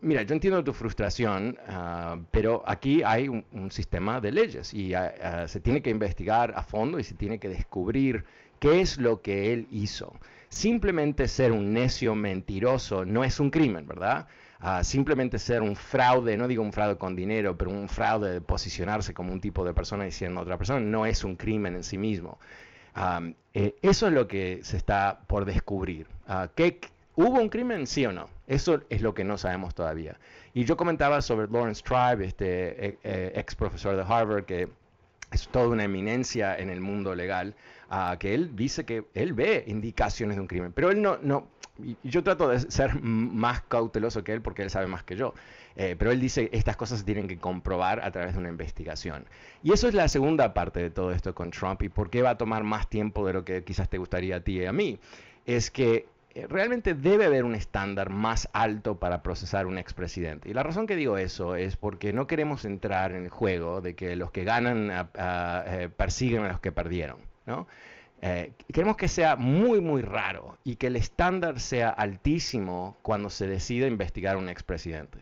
mira, yo entiendo tu frustración, ah, pero aquí hay un, sistema de leyes y ah, se tiene que investigar a fondo y se tiene que descubrir qué es lo que él hizo simplemente ser un necio mentiroso no es un crimen, ¿verdad? Ah, simplemente ser un fraude, no digo un fraude con dinero, pero un fraude de posicionarse como un tipo de persona diciendo otra persona, no es un crimen en sí mismo. Eh, eso es lo que se está por descubrir. Uh, ¿Hubo un crimen, sí o no? Eso es lo que no sabemos todavía. Y yo comentaba sobre Lawrence Tribe, este eh, eh, ex profesor de Harvard, que es toda una eminencia en el mundo legal que él dice que él ve indicaciones de un crimen, pero él no, no, yo trato de ser más cauteloso que él porque él sabe más que yo. Eh, pero él dice estas cosas se tienen que comprobar a través de una investigación. Y eso es la segunda parte de todo esto con Trump y por qué va a tomar más tiempo de lo que quizás te gustaría a ti y a mí. Es que realmente debe haber un estándar más alto para procesar un expresidente. Y la razón que digo eso es porque no queremos entrar en el juego de que los que ganan eh, persiguen a los que perdieron. ¿no? Eh, queremos que sea muy, muy raro y que el estándar sea altísimo cuando se decide investigar a un expresidente.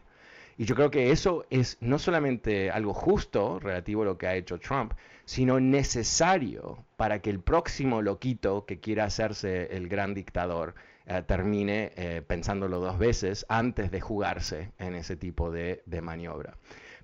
Y yo creo que eso es no solamente algo justo relativo a lo que ha hecho Trump, sino necesario para que el próximo loquito que quiera hacerse el gran dictador eh, termine eh, pensándolo dos veces antes de jugarse en ese tipo de maniobra.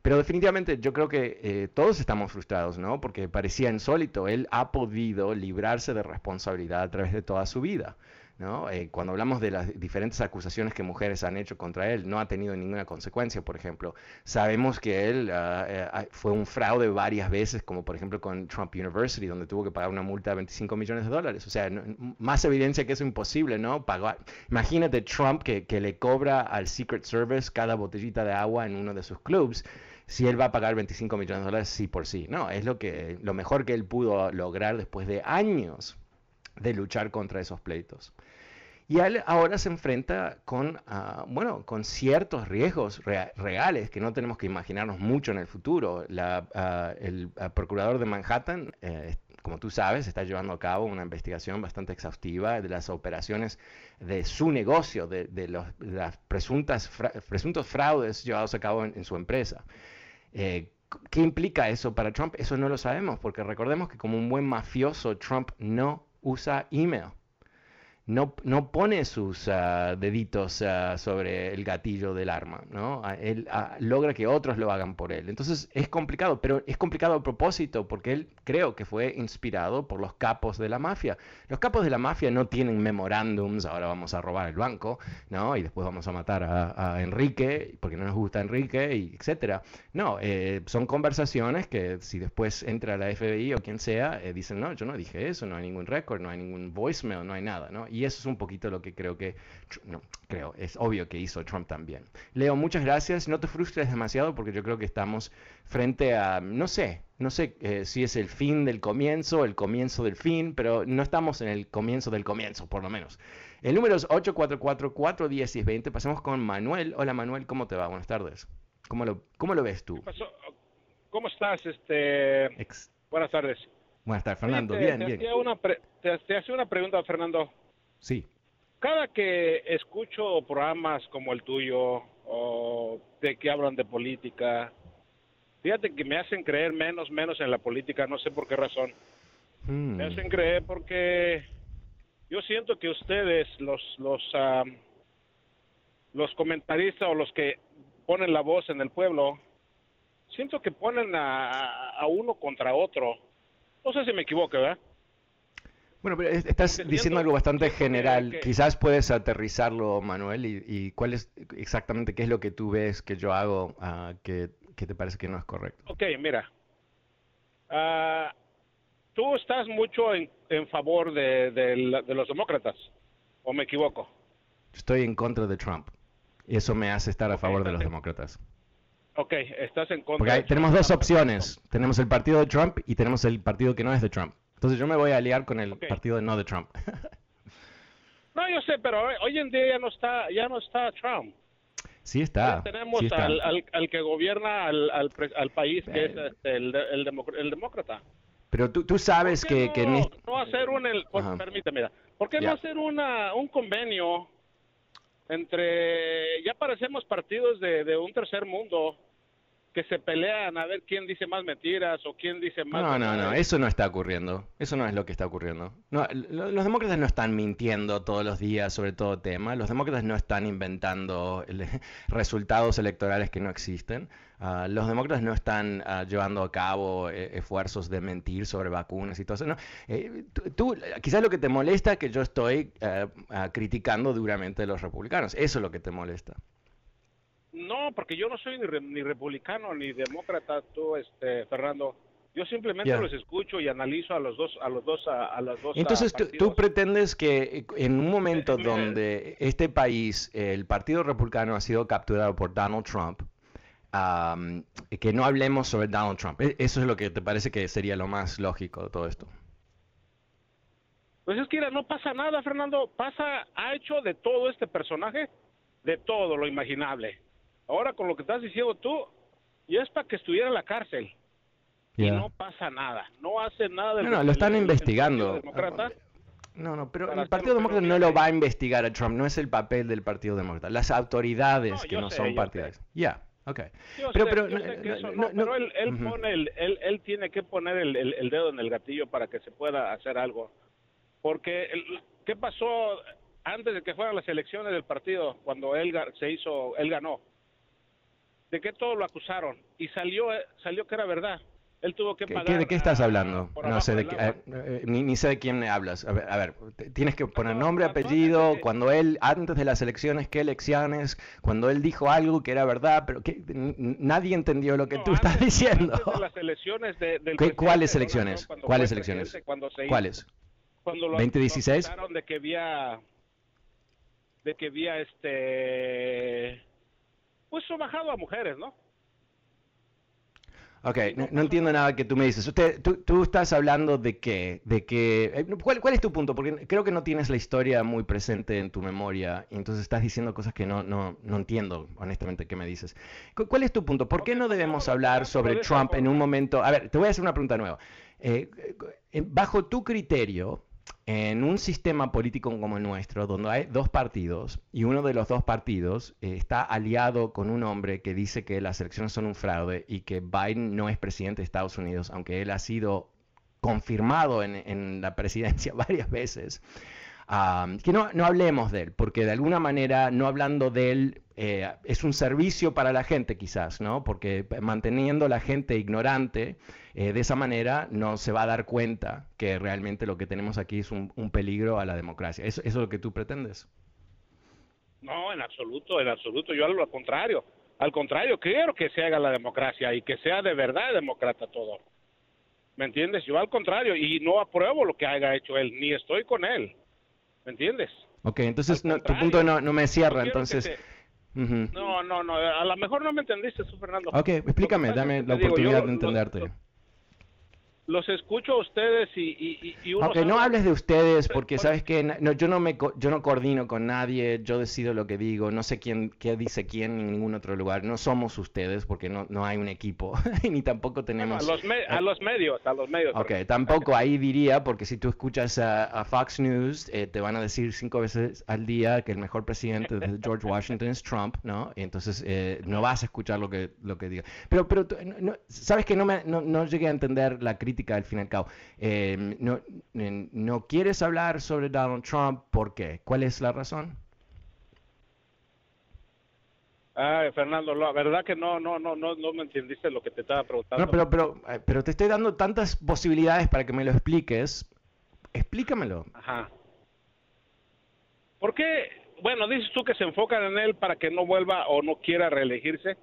Pero definitivamente yo creo que eh, todos estamos frustrados, ¿no? Porque parecía insólito. Él ha podido librarse de responsabilidad a través de toda su vida. ¿No? Eh, cuando hablamos de las diferentes acusaciones que mujeres han hecho contra él, no ha tenido ninguna consecuencia, por ejemplo. Sabemos que él ah, fue un fraude varias veces, como por ejemplo con Trump University, donde tuvo que pagar una multa de 25 millones de dólares. O sea, más evidencia que eso es imposible, ¿no? Pagar. Imagínate Trump que, que le cobra al Secret Service cada botellita de agua en uno de sus clubs si él va a pagar 25 millones de dólares sí por sí. No, es lo, que, lo mejor que él pudo lograr después de años de luchar contra esos pleitos. Y él ahora se enfrenta con, ah, bueno, con ciertos riesgos reales que no tenemos que imaginarnos mucho en el futuro. Ah, el ah, procurador de Manhattan, eh, como tú sabes, está llevando a cabo una investigación bastante exhaustiva de las operaciones de su negocio, de, los, las presuntas presuntos fraudes llevados a cabo en su empresa. Eh, ¿Qué implica eso para Trump? Eso no lo sabemos, porque recordemos que como un buen mafioso, Trump no usa email no, no pone sus ah, deditos ah, sobre el gatillo del arma, ¿no? Ah, él logra que otros lo hagan por él. Entonces es complicado, pero es complicado a propósito porque él creo que fue inspirado por los capos de la mafia. Los capos de la mafia no tienen memorándums, ahora vamos a robar el banco, ¿no? Y después vamos a matar a, Enrique porque no nos gusta Enrique, y etcétera. No, eh, son conversaciones que si después entra la FBI o quien sea, eh, dicen, no, yo no dije eso, no hay ningún récord, no hay ningún voicemail, no hay nada, ¿no? Y eso es un poquito lo que creo que, no, creo, es obvio que hizo Trump también. Leo, muchas gracias. No te frustres demasiado porque yo creo que estamos frente a, no sé, no sé eh, si es el fin del comienzo, el comienzo del fin, pero no estamos en el comienzo del comienzo, por lo menos. El número es 844-410-20. Pasemos con Manuel. Hola Manuel, ¿cómo te va? Buenas tardes. ¿Cómo lo, cómo lo ves tú? ¿Cómo estás? Este... Buenas tardes. Buenas tardes, Fernando. bien, bien. te hacía una pregunta, Fernando. Sí. Cada que escucho programas como el tuyo o de que hablan de política, fíjate que me hacen creer menos, menos en la política, no sé por qué razón. Hmm. Me hacen creer porque yo siento que ustedes, los, los, los comentaristas o los que ponen la voz en el pueblo, siento que ponen a, a uno contra otro. No sé si me equivoco, ¿verdad? Bueno, pero estás diciendo algo bastante general. Quizás puedes aterrizarlo, Manuel, y, cuál es exactamente qué es lo que tú ves que yo hago uh, que, te parece que no es correcto. Ok, mira. Uh, tú estás mucho en, favor de, los demócratas, ¿o me equivoco? Estoy en contra de Trump. Y eso me hace estar a favor de los demócratas. Ok, estás en contra. Porque tenemos dos opciones. Tenemos el partido de Trump y tenemos el partido que no es de Trump. Entonces yo me voy a aliar con el partido de no de Trump. no, yo sé, pero hoy en día ya no está, ya no está Trump. Sí está. tenemos Al, al, que gobierna al, al, país, que es este, el, el, demócrata. Pero tú, tú sabes que, no, que no hacer un... El, permíteme, ¿por qué no hacer una, un convenio entre... Ya parecemos partidos de, de un tercer mundo que se pelean a ver quién dice más mentiras o quién dice más. No, no, no, eso no está ocurriendo. Eso no es lo que está ocurriendo. No, los demócratas no están mintiendo todos los días sobre todo tema. Los demócratas no están inventando resultados electorales que no existen. Ah, los demócratas no están ah, llevando a cabo eh, esfuerzos de mentir sobre vacunas y todo eso. No. Eh, tú, quizás lo que te molesta es que yo estoy eh, ah, criticando duramente a los republicanos. Eso es lo que te molesta. No, porque yo no soy ni, republicano ni demócrata, tú, este, Fernando. Yo simplemente los escucho y analizo a los dos, a los dos, a, las dos. Entonces tú, pretendes que en un momento donde este país, el Partido Republicano ha sido capturado por Donald Trump, que no hablemos sobre Donald Trump. E, eso es lo que te parece que sería lo más lógico de todo esto. Pues es que no pasa nada, Fernando. Pasa, ha hecho de todo este personaje, de todo lo imaginable. Ahora con lo que estás diciendo tú, y es para que estuviera en la cárcel. Y no pasa nada, no hace nada. no, no, lo están investigando. no, no, pero el Partido Demócrata no lo va a investigar a Trump, no es el papel del Partido Demócrata. Las autoridades que no son partidarias. Ya, ok. Pero, pero, pero él, él, pone el, él, él, tiene que poner el, el, dedo en el gatillo para que se pueda hacer algo. Porque, ¿qué pasó antes de que fueran las elecciones del partido, cuando él se hizo, él ganó? De que todos lo acusaron y salió salió que era verdad. Él tuvo que pagar. ¿De qué estás hablando? No sé, de, eh, eh, ni, sé de quién me hablas. A ver, tienes que poner nombre, apellido, cuando él, antes de las elecciones, qué elecciones, cuando él dijo algo que era verdad, pero que nadie entendió lo que tú estás diciendo. las elecciones de, ¿Cuáles elecciones? ¿Cuáles elecciones? ¿Cuáles? Cuando lo, 2016. de que había, de que había este pues bajado a mujeres, ¿no? Ok, no, entiendo nada que tú me dices. Usted, tú, estás hablando de que, de que, eh, ¿cuál, es tu punto? Porque creo que no tienes la historia muy presente en tu memoria, y entonces estás diciendo cosas que no, no, no entiendo, honestamente, qué me dices. ¿Cuál es tu punto? ¿Por qué no debemos hablar sobre Trump en un momento? A ver, te voy a hacer una pregunta nueva. Eh, eh, bajo tu criterio, en un sistema político como el nuestro, donde hay dos partidos y uno de los dos partidos eh, está aliado con un hombre que dice que las elecciones son un fraude y que Biden no es presidente de Estados Unidos, aunque él ha sido confirmado en la presidencia varias veces, que no, no, hablemos de él, porque de alguna manera no hablando de él eh, es un servicio para la gente quizás, ¿no? Porque manteniendo la gente ignorante, eh, de esa manera no se va a dar cuenta que realmente lo que tenemos aquí es un, peligro a la democracia. ¿Eso, es lo que tú pretendes? No, en absoluto, en absoluto. Yo lo contrario. Al contrario, quiero que se haga la democracia y que sea de verdad demócrata todo. ¿Me entiendes? Yo al contrario, y no apruebo lo que haya hecho él, ni estoy con él. ¿Me entiendes? Ok, entonces tu punto no, no me cierra, entonces... No, no, no, a lo mejor no me entendiste Fernando. Ok, explícame, dame la oportunidad de entenderte los escucho a ustedes y, y, uno no hables de ustedes porque sabes que no, yo no me yo no coordino con nadie, yo decido lo que digo, no sé quién qué dice quién en ningún otro lugar, no somos ustedes porque no, no hay un equipo ni tampoco tenemos a, los a los medios, a los medios. Ok, tampoco ahí diría porque si tú escuchas a, Fox News eh, te van a decir cinco veces al día que el mejor presidente de George Washington es Trump, ¿no? Y entonces eh, no vas a escuchar lo que lo que diga. Pero pero sabes que no me no, no llegué a entender la crítica al fin y al cabo. Eh, no, no, quieres hablar sobre Donald Trump, ¿por qué? ¿Cuál es la razón? Ay, Fernando, la verdad que no, no, no, no, no me entendiste lo que te estaba preguntando. No, pero, pero, eh, pero te estoy dando tantas posibilidades para que me lo expliques. Explícamelo. Ajá. ¿Por qué? Bueno, dices tú que se enfocan en él para que no vuelva o no quiera reelegirse.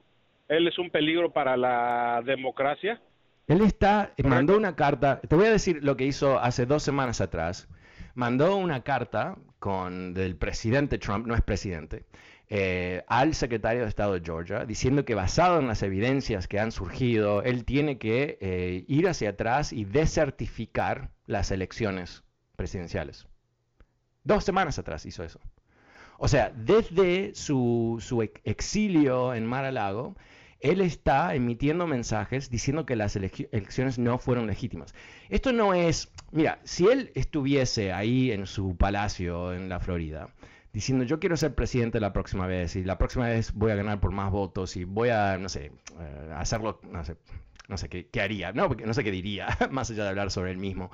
Él es un peligro para la democracia. Él está, mandó una carta, te voy a decir lo que hizo hace dos semanas atrás. Mandó una carta con del presidente Trump, no es presidente, eh, al secretario de Estado de Georgia, diciendo que basado en las evidencias que han surgido, él tiene que eh, ir hacia atrás y desertificar las elecciones presidenciales. Dos semanas atrás hizo eso. O sea, desde su, su exilio en Mar-a-Lago, él está emitiendo mensajes diciendo que las elecciones no fueron legítimas. Esto no es, mira, si él estuviese ahí en su palacio en la Florida, diciendo yo quiero ser presidente la próxima vez y la próxima vez voy a ganar por más votos y voy a, no sé, eh, hacerlo, no sé, no sé qué, haría, no, no sé qué diría, más allá de hablar sobre él mismo.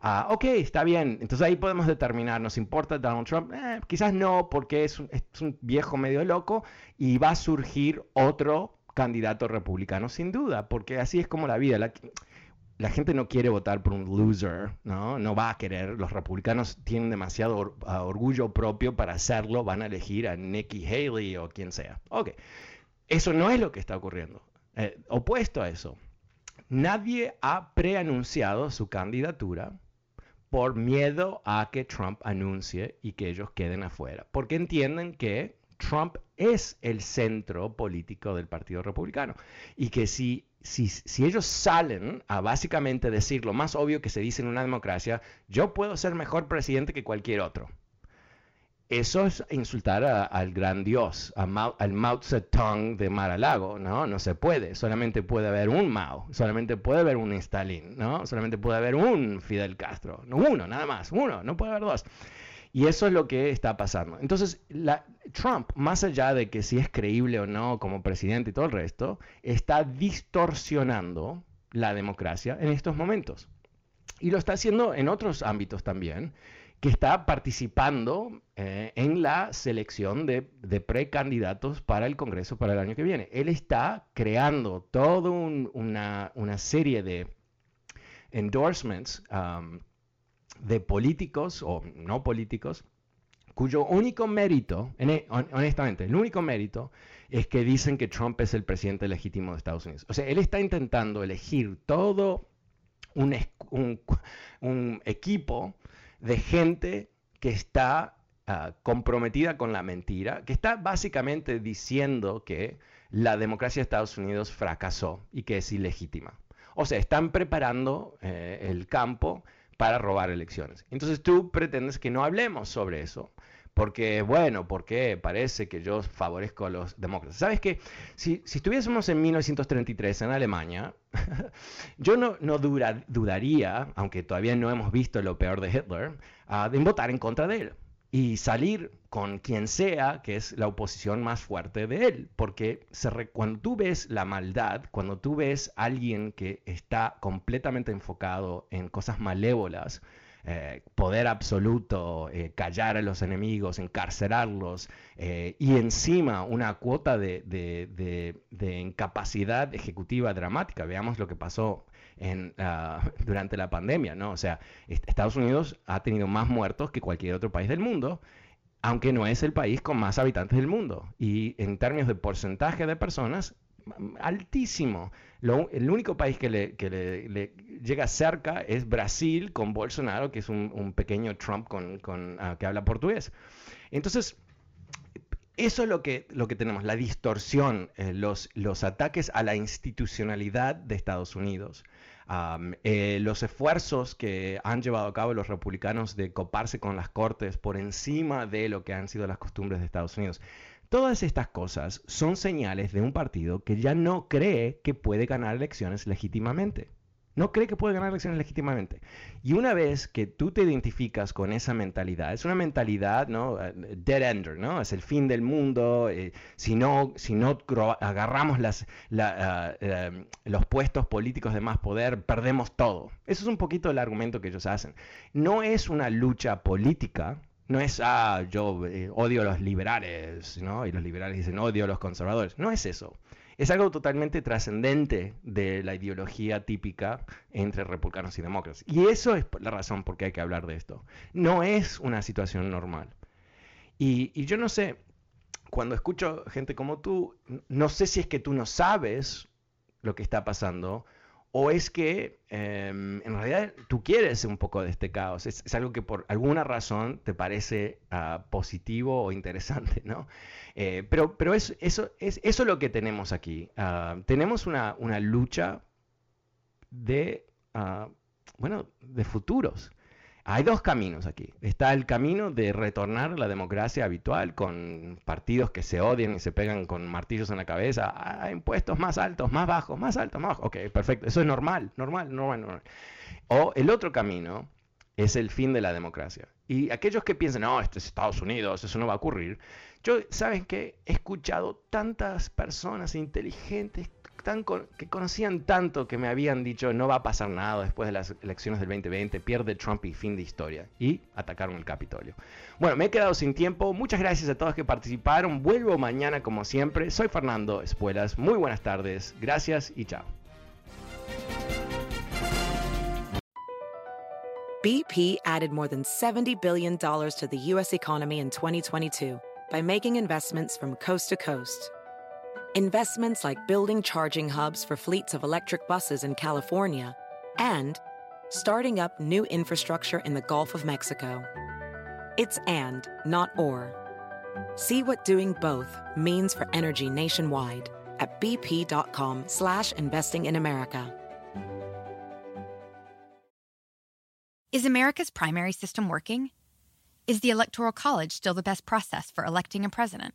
Ah, ok, está bien. Entonces ahí podemos determinar, ¿nos importa Donald Trump? Eh, quizás no, porque es es un, viejo medio loco y va a surgir otro candidato republicano, sin duda, porque así es como la vida. La, gente no quiere votar por un loser, ¿no? No va a querer. Los republicanos tienen demasiado orgullo propio para hacerlo. Van a elegir a Nikki Haley o quien sea. Ok. Eso no es lo que está ocurriendo. Eh, opuesto a eso. nadie ha preanunciado su candidatura por miedo a que Trump anuncie y que ellos queden afuera, porque entienden que Trump es el centro político del Partido Republicano y que si, si, si, ellos salen a básicamente decir lo más obvio que se dice en una democracia, yo puedo ser mejor presidente que cualquier otro. Eso es insultar al gran Dios, al Mao Zedong de Mar-a-Lago, ¿no? No se puede, solamente puede haber un Mao, solamente puede haber un Stalin, ¿no? Solamente puede haber un Fidel Castro, no uno, nada más, uno, no puede haber dos. Y eso es lo que está pasando. Entonces, Trump, más allá de que si es creíble o no como presidente y todo el resto, está distorsionando la democracia en estos momentos. Y lo está haciendo en otros ámbitos también, que está participando eh, en la selección de, precandidatos para el Congreso para el año que viene. Él está creando toda una, serie de endorsements um, de políticos o no políticos cuyo único mérito, e, honestamente, el único mérito es que dicen que Trump es el presidente legítimo de Estados Unidos. O sea, él está intentando elegir todo un, equipo de gente que está ah, comprometida con la mentira, que está básicamente diciendo que la democracia de Estados Unidos fracasó y que es ilegítima. O sea, están preparando eh, el campo para robar elecciones. Entonces tú pretendes que no hablemos sobre eso. Porque, bueno, porque parece que yo favorezco a los demócratas. ¿Sabes qué? Si, estuviésemos en 1933 en Alemania, yo no, no dudaría, aunque todavía no hemos visto lo peor de Hitler, uh, de votar en contra de él y salir con quien sea que es la oposición más fuerte de él. Porque cuando tú ves la maldad, cuando tú ves a alguien que está completamente enfocado en cosas malévolas, eh, poder absoluto, eh, callar a los enemigos, encarcelarlos eh, y encima una cuota de, de, incapacidad ejecutiva dramática. Veamos lo que pasó en, ah, durante la pandemia, ¿no? O sea, Estados Unidos ha tenido más muertos que cualquier otro país del mundo, aunque no es el país con más habitantes del mundo. Y en términos de porcentaje de personas, altísimo. el único país que, le, llega cerca es Brasil con Bolsonaro, que es un, pequeño Trump con, ah, que habla portugués. Entonces, eso es lo que, lo que tenemos, la distorsión, eh, los, los ataques a la institucionalidad de Estados Unidos. Eh, los esfuerzos que han llevado a cabo los republicanos de coparse con las cortes por encima de lo que han sido las costumbres de Estados Unidos. Todas estas cosas son señales de un partido que ya no cree que puede ganar elecciones legítimamente. No cree que puede ganar elecciones legítimamente. Y una vez que tú te identificas con esa mentalidad, es una mentalidad, ¿no? Eh, dead ender, ¿no? Es el fin del mundo. Eh, si no, si no agarramos las, ah, eh, los puestos políticos de más poder, perdemos todo. Eso es un poquito el argumento que ellos hacen. No es una lucha política, no es, ah, yo odio a los liberales, ¿no? Y los liberales dicen, odio a los conservadores. No es eso es algo totalmente trascendente de la ideología típica entre republicanos y demócratas. Y eso es la razón por qué hay que hablar de esto. No es una situación normal. Y, yo no sé, cuando escucho gente como tú, no sé si es que tú no sabes lo que está pasando o es que em, en realidad tú quieres un poco de este caos. Es, algo que por alguna razón te parece ah, positivo o interesante, ¿no? Eh, pero pero es, eso, es, eso lo que tenemos aquí. Ah, tenemos una, lucha de, ah, bueno, de futuros. Hay dos caminos aquí. Está el camino de retornar a la democracia habitual con partidos que se odian y se pegan con martillos en la cabeza a impuestos más altos, más bajos, más altos, más bajos. Ok, perfecto. Eso es normal, normal, normal, normal. O el otro camino es el fin de la democracia. Y aquellos que piensan, no, esto es Estados Unidos, eso no va a ocurrir, yo, ¿saben qué? He escuchado tantas personas inteligentes que conocían tanto que me habían dicho no va a pasar nada después de las elecciones del 2020, pierde Trump y fin de historia. Y atacaron el Capitolio. Bueno, me he quedado sin tiempo. Muchas gracias a todos que participaron. Vuelvo mañana como siempre. Soy Fernando Espuelas. Muy buenas tardes. Gracias y chao. BP added more than $70 billion to the U.S. economy in 2022 by making investments from coast to coast. Investments like building charging hubs for fleets of electric buses in California, and starting up new infrastructure in the Gulf of Mexico. It's and, not or. See what doing both means for energy nationwide at bp.com slash investing in America. Is America's primary system working? Is the Electoral College still the best process for electing a president?